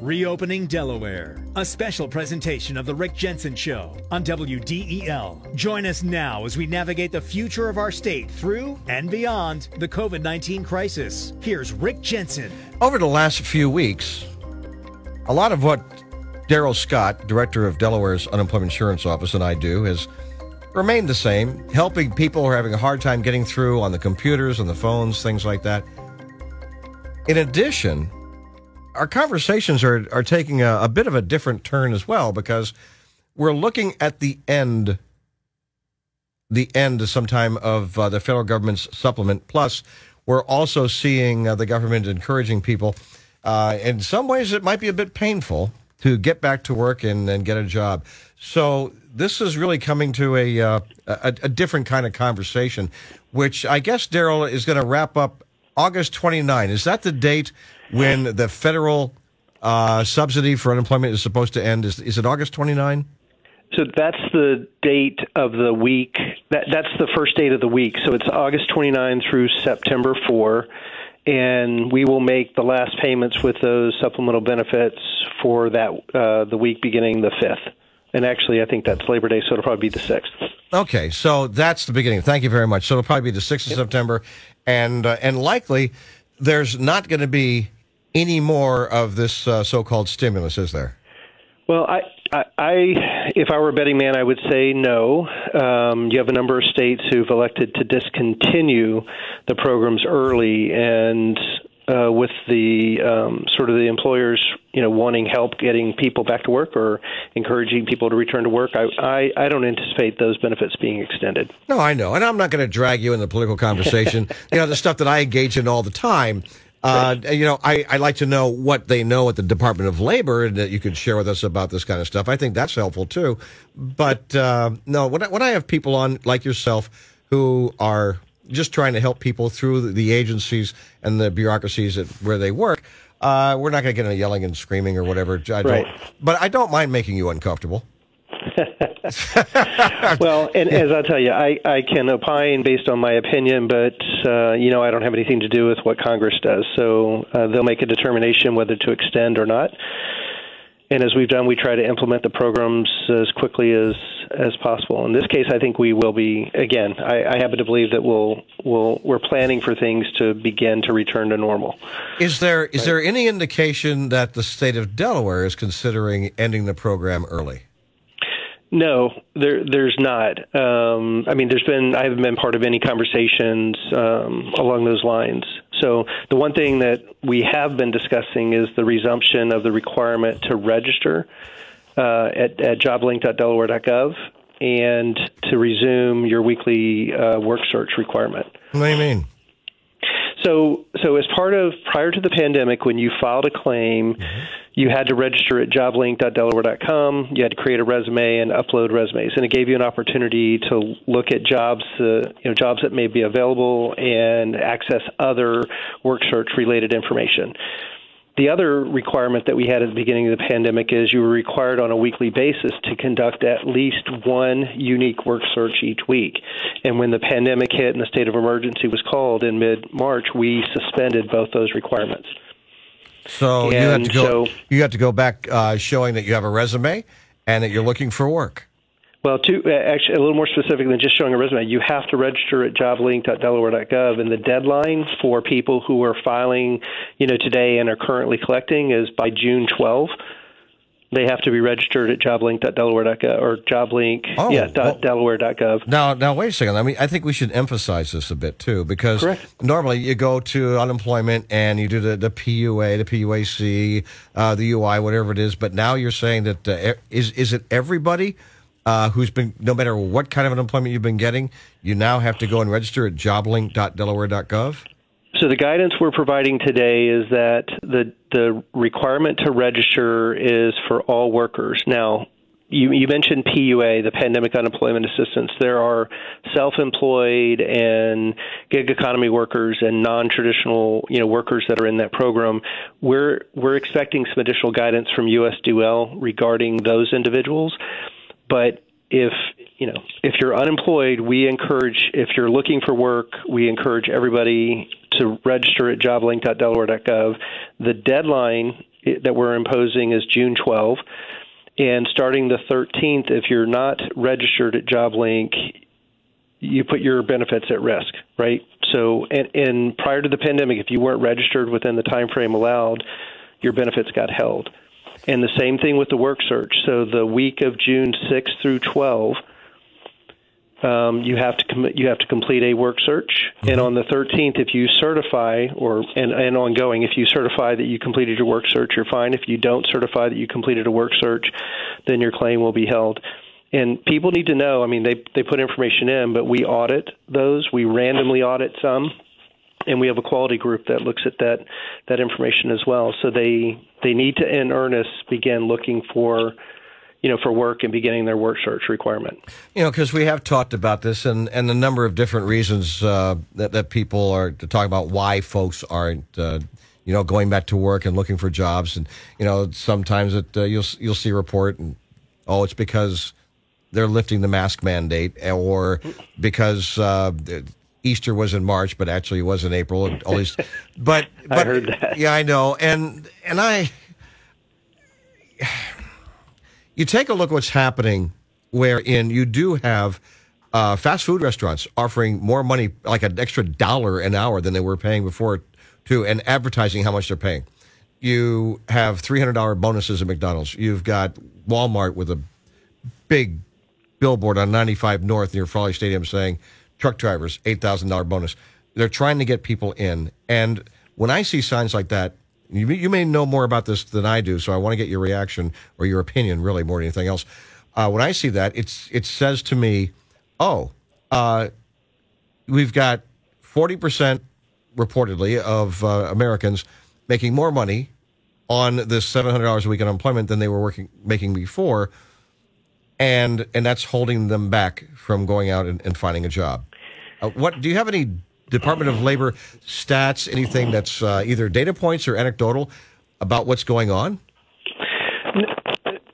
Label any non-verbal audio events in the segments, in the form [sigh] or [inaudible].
Reopening Delaware, a special presentation of The Rick Jensen Show on WDEL. Join us now as we navigate the future of our state through and beyond the COVID 19 crisis. Here's Rick Jensen. Over the last few weeks, a lot of what Darryl Scott, director of Delaware's Unemployment Insurance Office, and I do has remained the same, helping people who are having a hard time getting through on the computers, on the phones, things like that. In addition, our conversations are, are taking a, a bit of a different turn as well because we're looking at the end the end sometime of uh, the federal government's supplement. Plus, we're also seeing uh, the government encouraging people. Uh, in some ways, it might be a bit painful to get back to work and, and get a job. So this is really coming to a, uh, a, a different kind of conversation, which I guess Darryl is going to wrap up August 29. Is that the date when the federal uh, subsidy for unemployment is supposed to end? Is, is it August 29? So that's the date of the week. That that's the first date of the week. So it's August 29 through September 4, and we will make the last payments with those supplemental benefits for that uh, the week beginning the 5th. And actually, I think that's Labor Day, so it'll probably be the 6th. Okay, so that's the beginning. Thank you very much. So it'll probably be the 6th of yep. September, and uh, and likely there's not going to be any more of this uh, so-called stimulus, is there? Well, I, I, I, if I were a betting man, I would say no. Um, you have a number of states who've elected to discontinue the programs early, and uh, with the um, sort of the employers, you know, wanting help getting people back to work or encouraging people to return to work, I, I, I don't anticipate those benefits being extended. No, I know, and I'm not going to drag you in the political conversation. [laughs] you know, the stuff that I engage in all the time. Uh, you know, I, I like to know what they know at the Department of Labor, and that you could share with us about this kind of stuff. I think that's helpful too. But uh, no, when I, when I have people on like yourself who are just trying to help people through the agencies and the bureaucracies where they work, uh, we're not going to get into yelling and screaming or whatever. I right. But I don't mind making you uncomfortable. [laughs] [laughs] well, and as I tell you, I, I can opine based on my opinion, but uh, you know I don't have anything to do with what Congress does. So uh, they'll make a determination whether to extend or not. And as we've done, we try to implement the programs as quickly as as possible. In this case, I think we will be. Again, I, I happen to believe that we'll we'll we're planning for things to begin to return to normal. Is there is right? there any indication that the state of Delaware is considering ending the program early? No, there, there's not. Um, I mean, there's been I haven't been part of any conversations um, along those lines. So the one thing that we have been discussing is the resumption of the requirement to register uh, at, at joblink.delaware.gov and to resume your weekly uh, work search requirement. What do you mean? So, so as part of prior to the pandemic, when you filed a claim, mm-hmm. You had to register at joblink.delaware.com. You had to create a resume and upload resumes, and it gave you an opportunity to look at jobs, uh, you know, jobs that may be available and access other work search related information. The other requirement that we had at the beginning of the pandemic is you were required on a weekly basis to conduct at least one unique work search each week. And when the pandemic hit and the state of emergency was called in mid March, we suspended both those requirements. So and you had to go. So, you had to go back uh, showing that you have a resume and that you're looking for work. Well, to, uh, actually, a little more specific than just showing a resume, you have to register at joblink.delaware.gov, and the deadline for people who are filing, you know, today and are currently collecting is by June 12. They have to be registered at joblink.delaware.gov or joblink, oh, yeah, well, delaware.gov. Now, now, wait a second. I mean, I think we should emphasize this a bit too, because Correct. normally you go to unemployment and you do the, the PUA, the PUAC, uh, the UI, whatever it is. But now you're saying that uh, is is it everybody? uh, who's been, no matter what kind of unemployment you've been getting, you now have to go and register at joblink.delaware.gov? So the guidance we're providing today is that the the requirement to register is for all workers. Now, you, you mentioned PUA, the Pandemic Unemployment Assistance. There are self-employed and gig economy workers and non-traditional, you know, workers that are in that program. We're we're expecting some additional guidance from USDL regarding those individuals. But if you know if you're unemployed, we encourage if you're looking for work, we encourage everybody to register at joblink.delaware.gov. The deadline that we're imposing is June 12. And starting the 13th, if you're not registered at JobLink, you put your benefits at risk, right? So, and, and prior to the pandemic, if you weren't registered within the time frame allowed, your benefits got held. And the same thing with the work search. So, the week of June 6 through 12, um, you have to com- you have to complete a work search, mm-hmm. and on the 13th, if you certify or and, and ongoing, if you certify that you completed your work search, you're fine. If you don't certify that you completed a work search, then your claim will be held. And people need to know. I mean, they they put information in, but we audit those. We randomly audit some, and we have a quality group that looks at that that information as well. So they they need to, in earnest, begin looking for you know, for work and beginning their work search requirement. You know, because we have talked about this and, and a number of different reasons uh, that, that people are to talk about why folks aren't, uh, you know, going back to work and looking for jobs. And, you know, sometimes it, uh, you'll, you'll see a report and, oh, it's because they're lifting the mask mandate or because uh, Easter was in March, but actually it was in April. And all these, but, [laughs] but I heard that. Yeah, I know. And, and I, you take a look at what's happening wherein you do have uh, fast food restaurants offering more money, like an extra dollar an hour than they were paying before, too, and advertising how much they're paying. You have $300 bonuses at McDonald's. You've got Walmart with a big billboard on 95 North near Frawley Stadium saying, truck drivers, $8,000 bonus. They're trying to get people in. And when I see signs like that, you, you may know more about this than I do, so I want to get your reaction or your opinion, really, more than anything else. Uh, when I see that, it's it says to me, "Oh, uh, we've got forty percent reportedly of uh, Americans making more money on this seven hundred dollars a week in unemployment than they were working making before, and and that's holding them back from going out and, and finding a job." Uh, what do you have any Department of Labor stats, anything that's uh, either data points or anecdotal about what's going on?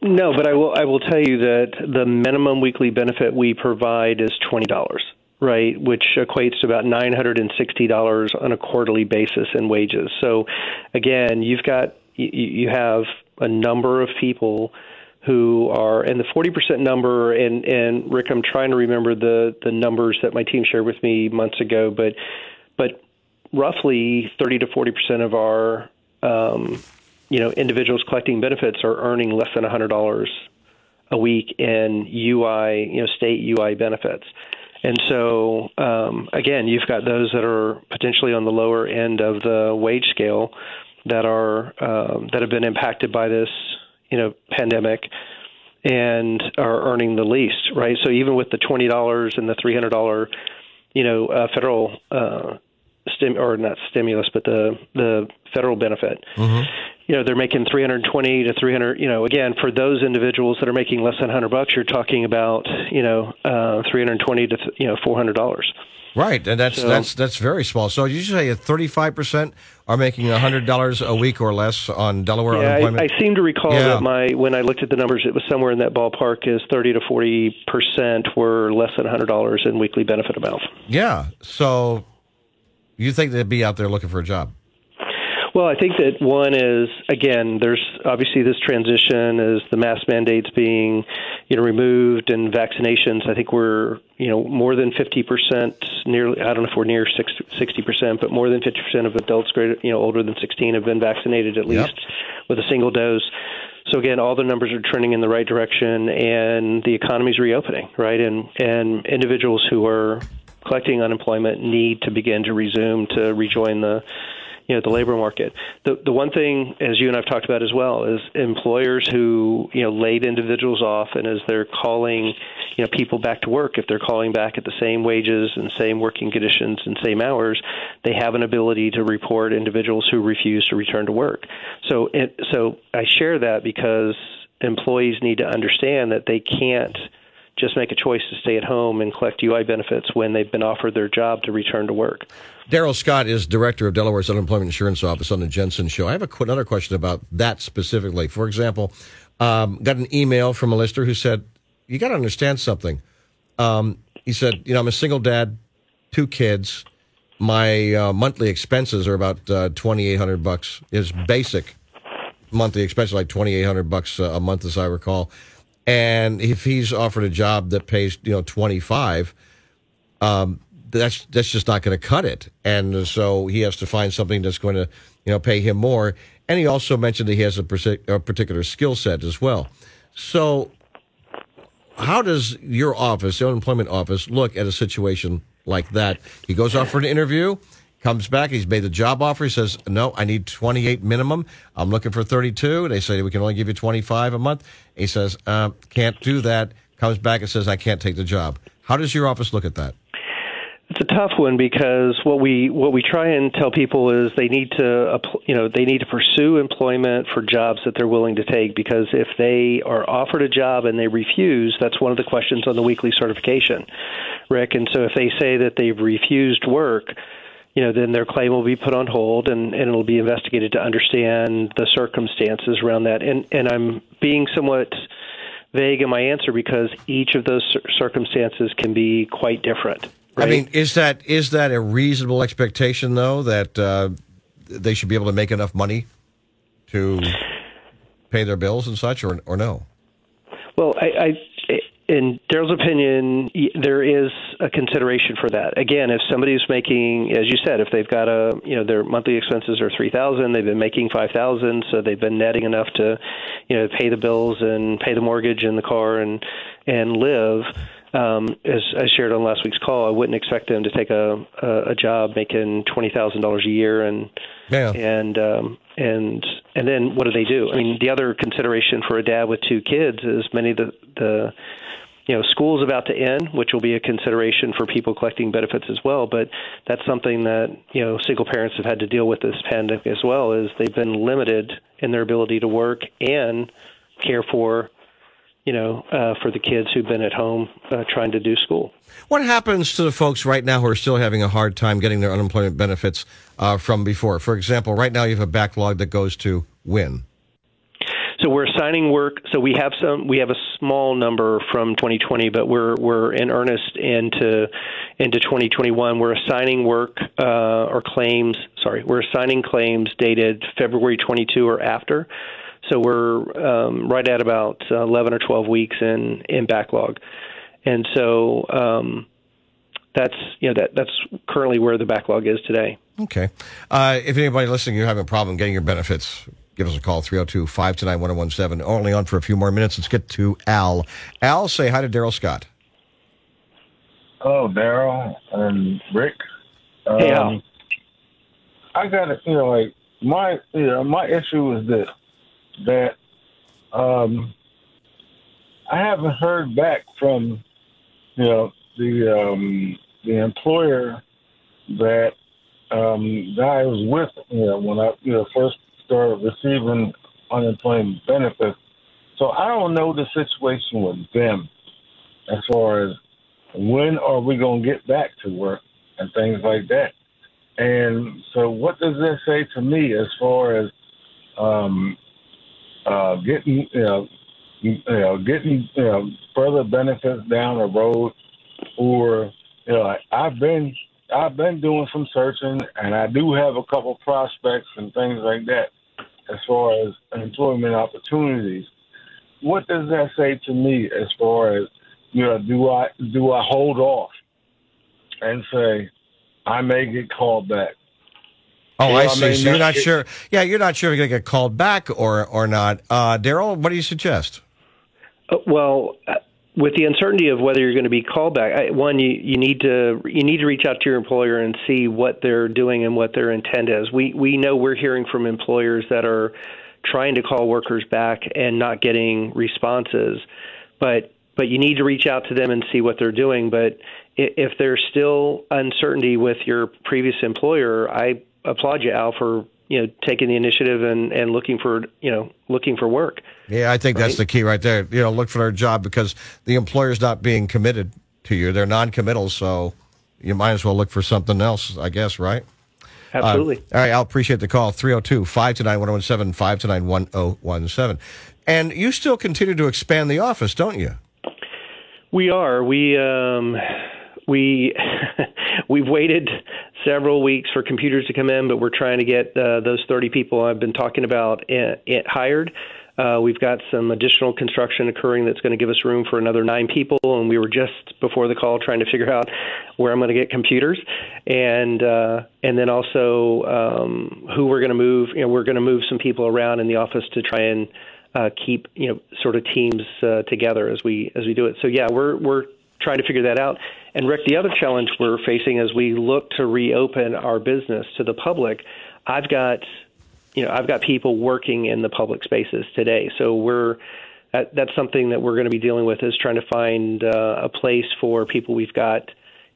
No, but I will. I will tell you that the minimum weekly benefit we provide is twenty dollars, right? Which equates to about nine hundred and sixty dollars on a quarterly basis in wages. So, again, you've got you have a number of people who are and the 40% number. And and Rick I'm trying to remember the the numbers that my team shared with me months ago but but roughly 30 to 40% of our um, you know individuals collecting benefits are earning less than $100 a week in UI you know state UI benefits. And so um, again you've got those that are potentially on the lower end of the wage scale that are um, that have been impacted by this you know pandemic and are earning the least, right? So even with the twenty dollars and the three hundred dollar, you know, uh, federal uh, stim or not stimulus, but the the federal benefit, mm-hmm. you know, they're making three hundred twenty to three hundred. You know, again, for those individuals that are making less than hundred bucks, you're talking about you know uh, three hundred twenty to you know four hundred dollars. Right, and that's so, that's that's very small. So you say thirty five percent are making hundred dollars a week or less on Delaware yeah, unemployment. I, I seem to recall yeah. that my when I looked at the numbers, it was somewhere in that ballpark. Is thirty to forty percent were less than hundred dollars in weekly benefit amount. Yeah, so you think they'd be out there looking for a job? Well, I think that one is again, there's obviously this transition as the mask mandates being, you know, removed and vaccinations. I think we're, you know, more than 50 percent, nearly. I don't know if we're near 60 percent, but more than 50 percent of adults greater, you know, older than 16 have been vaccinated at least yep. with a single dose. So again, all the numbers are trending in the right direction, and the economy is reopening, right? And and individuals who are collecting unemployment need to begin to resume to rejoin the you know the labor market. The the one thing, as you and I've talked about as well, is employers who you know laid individuals off, and as they're calling you know people back to work, if they're calling back at the same wages and same working conditions and same hours, they have an ability to report individuals who refuse to return to work. So it, so I share that because employees need to understand that they can't just make a choice to stay at home and collect UI benefits when they've been offered their job to return to work. Darryl Scott is director of Delaware's Unemployment Insurance Office on the Jensen Show. I have a, another question about that specifically. For example, um, got an email from a listener who said, "You got to understand something." Um, he said, "You know, I'm a single dad, two kids. My uh, monthly expenses are about uh, twenty eight hundred bucks. Is basic." monthly expenses, like twenty eight hundred bucks a month, as I recall. And if he's offered a job that pays you know twenty five, um, that's that's just not going to cut it. And so he has to find something that's going to you know pay him more. And he also mentioned that he has a, a particular skill set as well. So, how does your office, the unemployment office, look at a situation like that? He goes off for an interview comes back. He's made the job offer. He says, "No, I need 28 minimum. I'm looking for 32." They say we can only give you 25 a month. He says, uh, "Can't do that." Comes back and says, "I can't take the job." How does your office look at that? It's a tough one because what we what we try and tell people is they need to you know they need to pursue employment for jobs that they're willing to take because if they are offered a job and they refuse, that's one of the questions on the weekly certification, Rick. And so if they say that they've refused work, you know, then their claim will be put on hold and, and it'll be investigated to understand the circumstances around that. And and I'm being somewhat vague in my answer because each of those circumstances can be quite different. Right? I mean, is that is that a reasonable expectation though that uh, they should be able to make enough money to pay their bills and such, or or no? Well, I, I in Darryl's opinion, there is a consideration for that. Again, if somebody's making, as you said, if they've got a, you know, their monthly expenses are three thousand, they've been making five thousand, so they've been netting enough to, you know, pay the bills and pay the mortgage and the car and and live. Um, as I shared on last week's call, I wouldn't expect them to take a a, a job making twenty thousand dollars a year and yeah. and um, and and then what do they do? I mean, the other consideration for a dad with two kids is many of the the you know, school's about to end, which will be a consideration for people collecting benefits as well. But that's something that you know single parents have had to deal with this pandemic as well. Is they've been limited in their ability to work and care for you know, uh, for the kids who've been at home uh, trying to do school. What happens to the folks right now who are still having a hard time getting their unemployment benefits uh, from before? For example, right now you have a backlog that goes to when? So we're assigning work. So we have some. We have a small number from 2020, but we're we're in earnest into into 2021. We're assigning work uh, or claims. Sorry, we're assigning claims dated February 22 or after. So we're um, right at about 11 or 12 weeks in in backlog, and so. Um, that's you know that that's currently where the backlog is today. Okay. Uh, if anybody listening, you're having a problem getting your benefits, give us a call 302 529 1017. Only on for a few more minutes. Let's get to Al. Al, say hi to Darryl Scott. Hello, Darryl and Rick. Um, hey, Al. I got to, you know, like, my, you know, my issue is this that um, I haven't heard back from, you know, the um, the employer that um, that I was with, you know, when I you know first started receiving unemployment benefits. So I don't know the situation with them as far as when are we going to get back to work and things like that. And so, what does that say to me as far as um, uh, getting, you know, you know, getting you know, further benefits down the road, or you know, I've been I've been doing some searching, and I do have a couple prospects and things like that as far as employment opportunities. What does that say to me as far as you know? Do I do I hold off and say I may get called back? Oh, I see. So you're not get, sure. Yeah, you're not sure if you're going to get called back or or not. Uh, Darryl, what do you suggest? Uh, well, uh, with the uncertainty of whether you're going to be called back, I, one you, you need to you need to reach out to your employer and see what they're doing and what their intent is. We we know we're hearing from employers that are trying to call workers back and not getting responses, but but you need to reach out to them and see what they're doing. But if there's still uncertainty with your previous employer, I applaud you, Al, for you know taking the initiative and and looking for you know looking for work. Yeah, I think right? that's the key right there. You know, look for their job because the employer's not being committed to you; they're non-committal. So you might as well look for something else, I guess. Right? Absolutely. Uh, all right, I'll appreciate the call 302 529 1017 529 1017. And you still continue to expand the office, don't you? We are. We um, we [laughs] we've waited several weeks for computers to come in, but we're trying to get uh, those 30 people I've been talking about in, in, hired. Uh, we've got some additional construction occurring that's going to give us room for another nine people, and we were just before the call trying to figure out where I'm going to get computers, and uh, and then also um, who we're going to move. You know, we're going to move some people around in the office to try and uh, keep you know sort of teams uh, together as we as we do it. So yeah, we're we're trying to figure that out. And Rick, the other challenge we're facing as we look to reopen our business to the public, I've got you know I've got people working in the public spaces today, so we're that, that's something that we're going to be dealing with is trying to find uh, a place for people we've got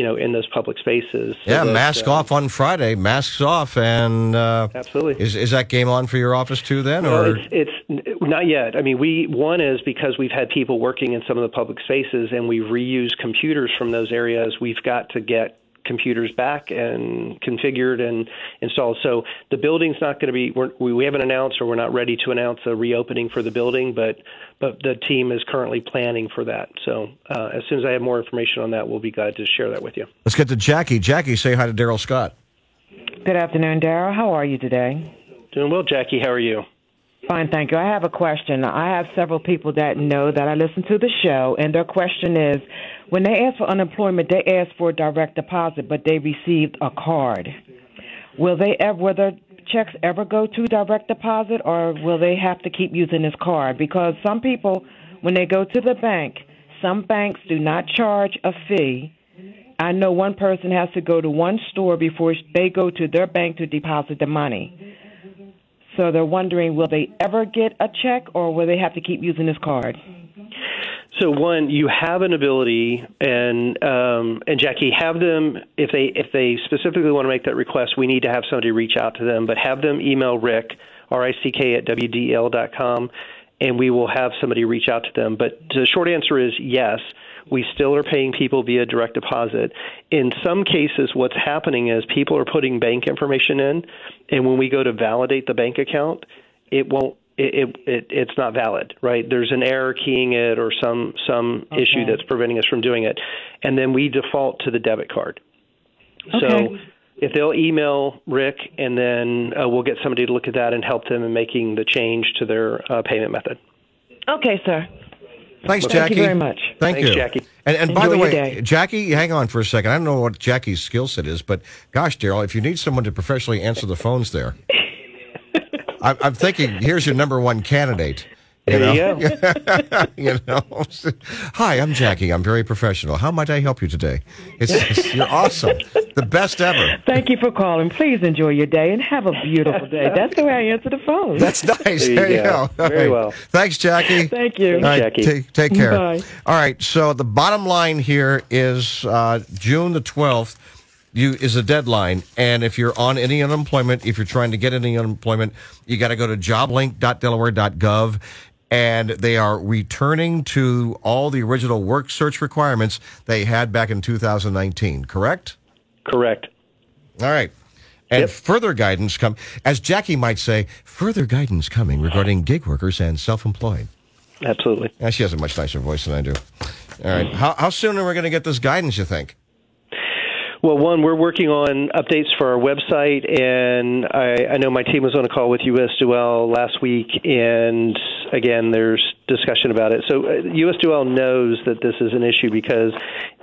you know, in those public spaces. So yeah, that, mask uh, off on Friday. Masks off, and uh, absolutely. Is is that game on for your office too? Then, or it's, it's, not yet. I mean, we one is because we've had people working in some of the public spaces, and we reuse computers from those areas. We've got to get computers back and configured and installed. So the building's not going to be we're, we haven't announced or we're not ready to announce a reopening for the building, but but the team is currently planning for that. So uh, as soon as I have more information on that, we'll be glad to share that with you. Let's get to Jackie. Jackie, say hi to Darryl Scott. Good afternoon, Darryl. How are you today? Doing well, Jackie. How are you? Fine, thank you. I have a question. I have several people that know that I listen to the show, and their question is when they ask for unemployment, they ask for direct deposit, but they received a card. Will they ever, will their checks ever go to direct deposit, or will they have to keep using this card? Because some people, when they go to the bank, some banks do not charge a fee. I know one person has to go to one store before they go to their bank to deposit the money. So they're wondering will they ever get a check or will they have to keep using this card? So one, you have an ability, and um, and Jackie, have them if they if they specifically want to make that request, we need to have somebody reach out to them. But have them email Rick R I C K at wdel dot com, and we will have somebody reach out to them. But the short answer is yes. We still are paying people via direct deposit. In some cases, what's happening is people are putting bank information in, and when we go to validate the bank account, it won't it, it, it's not valid, right? There's an error keying it or some some okay. issue that's preventing us from doing it, and then we default to the debit card. Okay. So if they'll email Rick, and then uh, we'll get somebody to look at that and help them in making the change to their uh, payment method. Okay, sir. Thanks, Thank Jackie. you very much. Thank Thanks, you, Jackie. And, and by the way, day. Jackie, hang on for a second. I don't know what Jackie's skill set is, but gosh, Darryl, if you need someone to professionally answer the phones there, [laughs] I'm, I'm thinking here's your number one candidate. You There know? you go. [laughs] you know. Hi, I'm Jackie. I'm very professional. How might I help you today? It's, it's- you're awesome, the best ever. Thank you for calling. Please enjoy your day and have a beautiful day. That's the way I answer the phone. That's nice. There you There you go. go. Very right. well. Thanks, Jackie. Thank you. All right, Jackie. Take, take care. Bye. All right. So the bottom line here is uh, June the twelfth. You is a deadline, and if you're on any unemployment, if you're trying to get any unemployment, you got to go to joblink.delaware.gov, and they are returning to all the original work search requirements they had back in 2019. Correct? Correct. All right. And Yep. further guidance come, as Jackie might say, further guidance coming regarding gig workers and self-employed. Absolutely. Yeah, she has a much nicer voice than I do. All right. How, how soon are we going to get this guidance, you think? Well, one, we're working on updates for our website, and I, I know my team was on a call with US Duel last week, and again, there's discussion about it. So, uh, USDOL knows that this is an issue because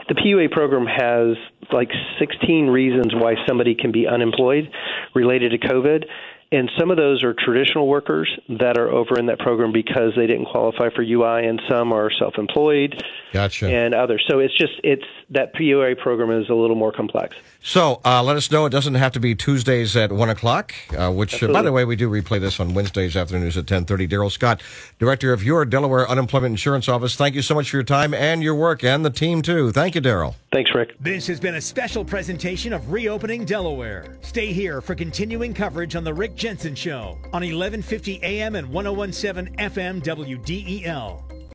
the PUA program has like 16 reasons why somebody can be unemployed related to COVID. And some of those are traditional workers that are over in that program because they didn't qualify for UI, and some are self-employed Gotcha. and others. So it's just it's that PUA program is a little more complex. So uh, let us know. It doesn't have to be Tuesdays at 1 o'clock, uh, which, uh, by the way, we do replay this on Wednesdays afternoons at 1030. Darryl Scott, Director of your Delaware Unemployment Insurance Office. Thank you so much for your time and your work and the team, too. Thank you, Darryl. Thanks, Rick. This has been a special presentation of Reopening Delaware. Stay here for continuing coverage on The Rick Jensen Show on 1150 AM and 1017 FM WDEL.